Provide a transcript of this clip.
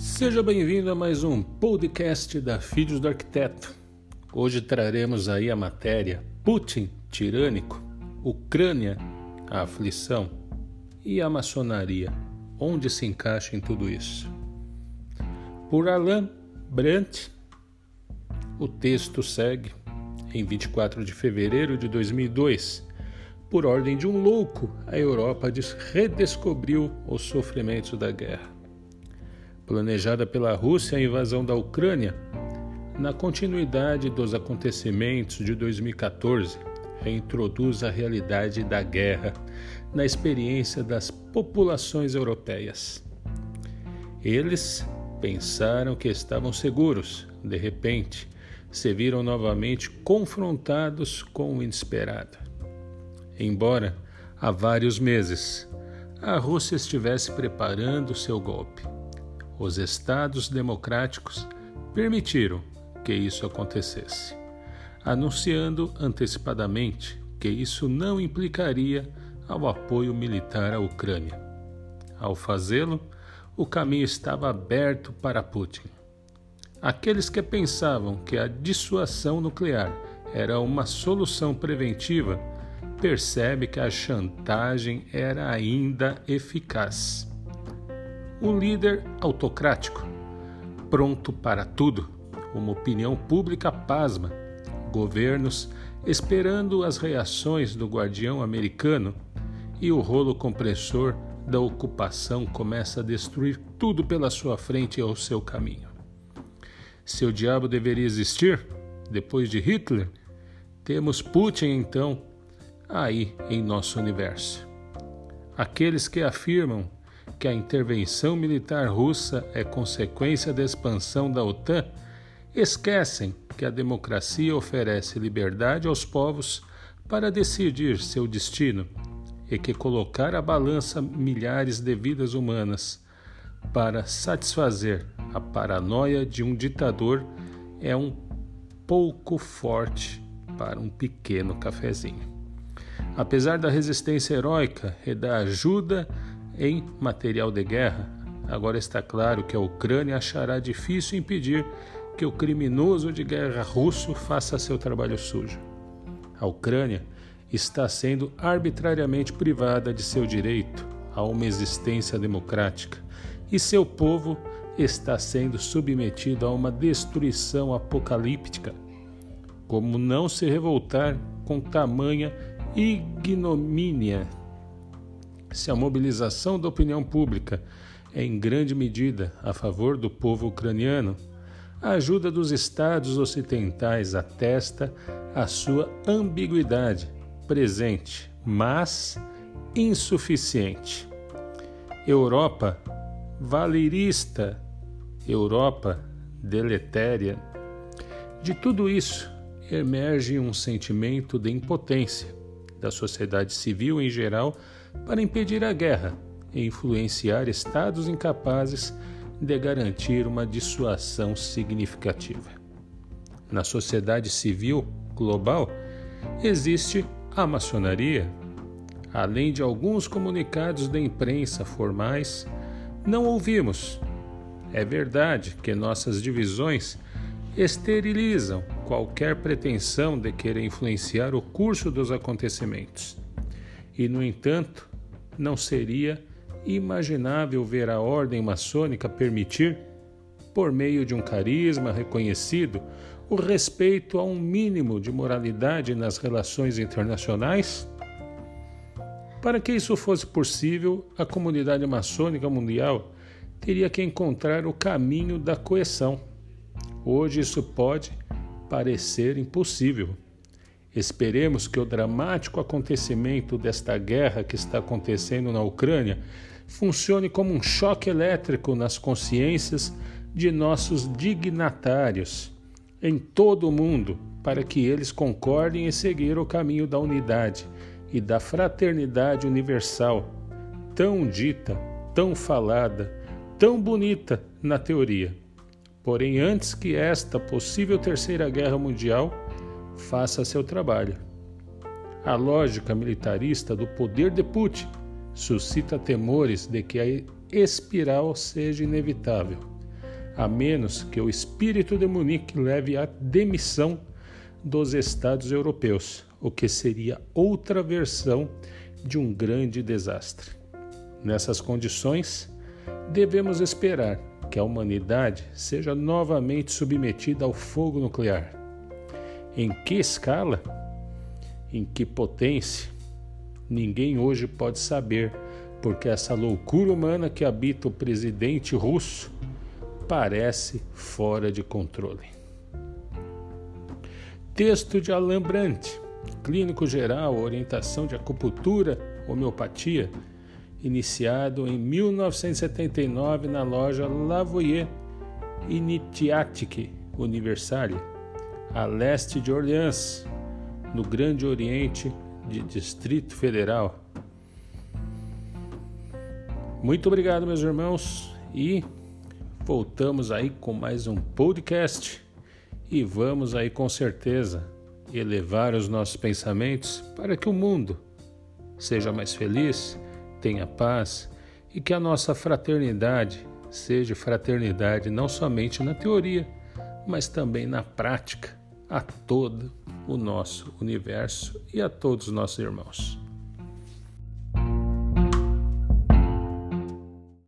Seja bem-vindo a mais um podcast da Filhos do Arquiteto. Hoje traremos aí a matéria Putin tirânico, Ucrânia, a aflição e a maçonaria, onde se encaixa em tudo isso. Por Alain Brandt, o texto segue em 24 de fevereiro de 2002. Por ordem de um louco, a Europa redescobriu os sofrimentos da guerra planejada pela Rússia a invasão da Ucrânia, na continuidade dos acontecimentos de 2014, reintroduz a realidade da guerra na experiência das populações europeias. Eles pensaram que estavam seguros, de repente, se viram novamente confrontados com o inesperado. Embora há vários meses a Rússia estivesse preparando seu golpe os Estados democráticos permitiram que isso acontecesse, anunciando antecipadamente que isso não implicaria ao apoio militar à Ucrânia. Ao fazê-lo, o caminho estava aberto para Putin. Aqueles que pensavam que a dissuasão nuclear era uma solução preventiva percebe que a chantagem era ainda eficaz um líder autocrático, pronto para tudo, uma opinião pública pasma, governos esperando as reações do guardião americano e o rolo compressor da ocupação começa a destruir tudo pela sua frente e ao seu caminho. Se o diabo deveria existir, depois de Hitler, temos Putin então aí em nosso universo. Aqueles que afirmam que a intervenção militar russa é consequência da expansão da OTAN, esquecem que a democracia oferece liberdade aos povos para decidir seu destino e que colocar à balança milhares de vidas humanas para satisfazer a paranoia de um ditador é um pouco forte para um pequeno cafezinho. Apesar da resistência heróica e da ajuda em material de guerra, agora está claro que a Ucrânia achará difícil impedir que o criminoso de guerra russo faça seu trabalho sujo. A Ucrânia está sendo arbitrariamente privada de seu direito a uma existência democrática e seu povo está sendo submetido a uma destruição apocalíptica. Como não se revoltar com tamanha ignomínia se a mobilização da opinião pública é em grande medida a favor do povo ucraniano, a ajuda dos estados ocidentais atesta a sua ambiguidade presente, mas insuficiente. Europa valerista, Europa deletéria. De tudo isso emerge um sentimento de impotência da sociedade civil em geral para impedir a guerra e influenciar estados incapazes de garantir uma dissuasão significativa. Na sociedade civil global existe a maçonaria. Além de alguns comunicados da imprensa formais, não ouvimos. É verdade que nossas divisões esterilizam qualquer pretensão de querer influenciar o curso dos acontecimentos. E, no entanto, não seria imaginável ver a ordem maçônica permitir, por meio de um carisma reconhecido, o respeito a um mínimo de moralidade nas relações internacionais? Para que isso fosse possível, a comunidade maçônica mundial teria que encontrar o caminho da coesão. Hoje isso pode parecer impossível. Esperemos que o dramático acontecimento desta guerra que está acontecendo na Ucrânia funcione como um choque elétrico nas consciências de nossos dignatários em todo o mundo, para que eles concordem em seguir o caminho da unidade e da fraternidade universal, tão dita, tão falada, tão bonita na teoria. Porém, antes que esta possível terceira guerra mundial faça seu trabalho. A lógica militarista do poder de Putin suscita temores de que a espiral seja inevitável, a menos que o espírito de Munique leve à demissão dos Estados europeus, o que seria outra versão de um grande desastre. Nessas condições, devemos esperar que a humanidade seja novamente submetida ao fogo nuclear. Em que escala? Em que potência? Ninguém hoje pode saber, porque essa loucura humana que habita o presidente russo parece fora de controle. Texto de Alain Brandt, Clínico Geral, Orientação de Acupuntura, Homeopatia, iniciado em 1979 na loja Lavoyer Initiatique Universalia, a leste de Orleans, no Grande Oriente de Distrito Federal. Muito obrigado, meus irmãos, e voltamos aí com mais um podcast e vamos aí com certeza elevar os nossos pensamentos para que o mundo seja mais feliz, tenha paz e que a nossa fraternidade seja fraternidade não somente na teoria, mas também na prática a todo o nosso universo e a todos os nossos irmãos.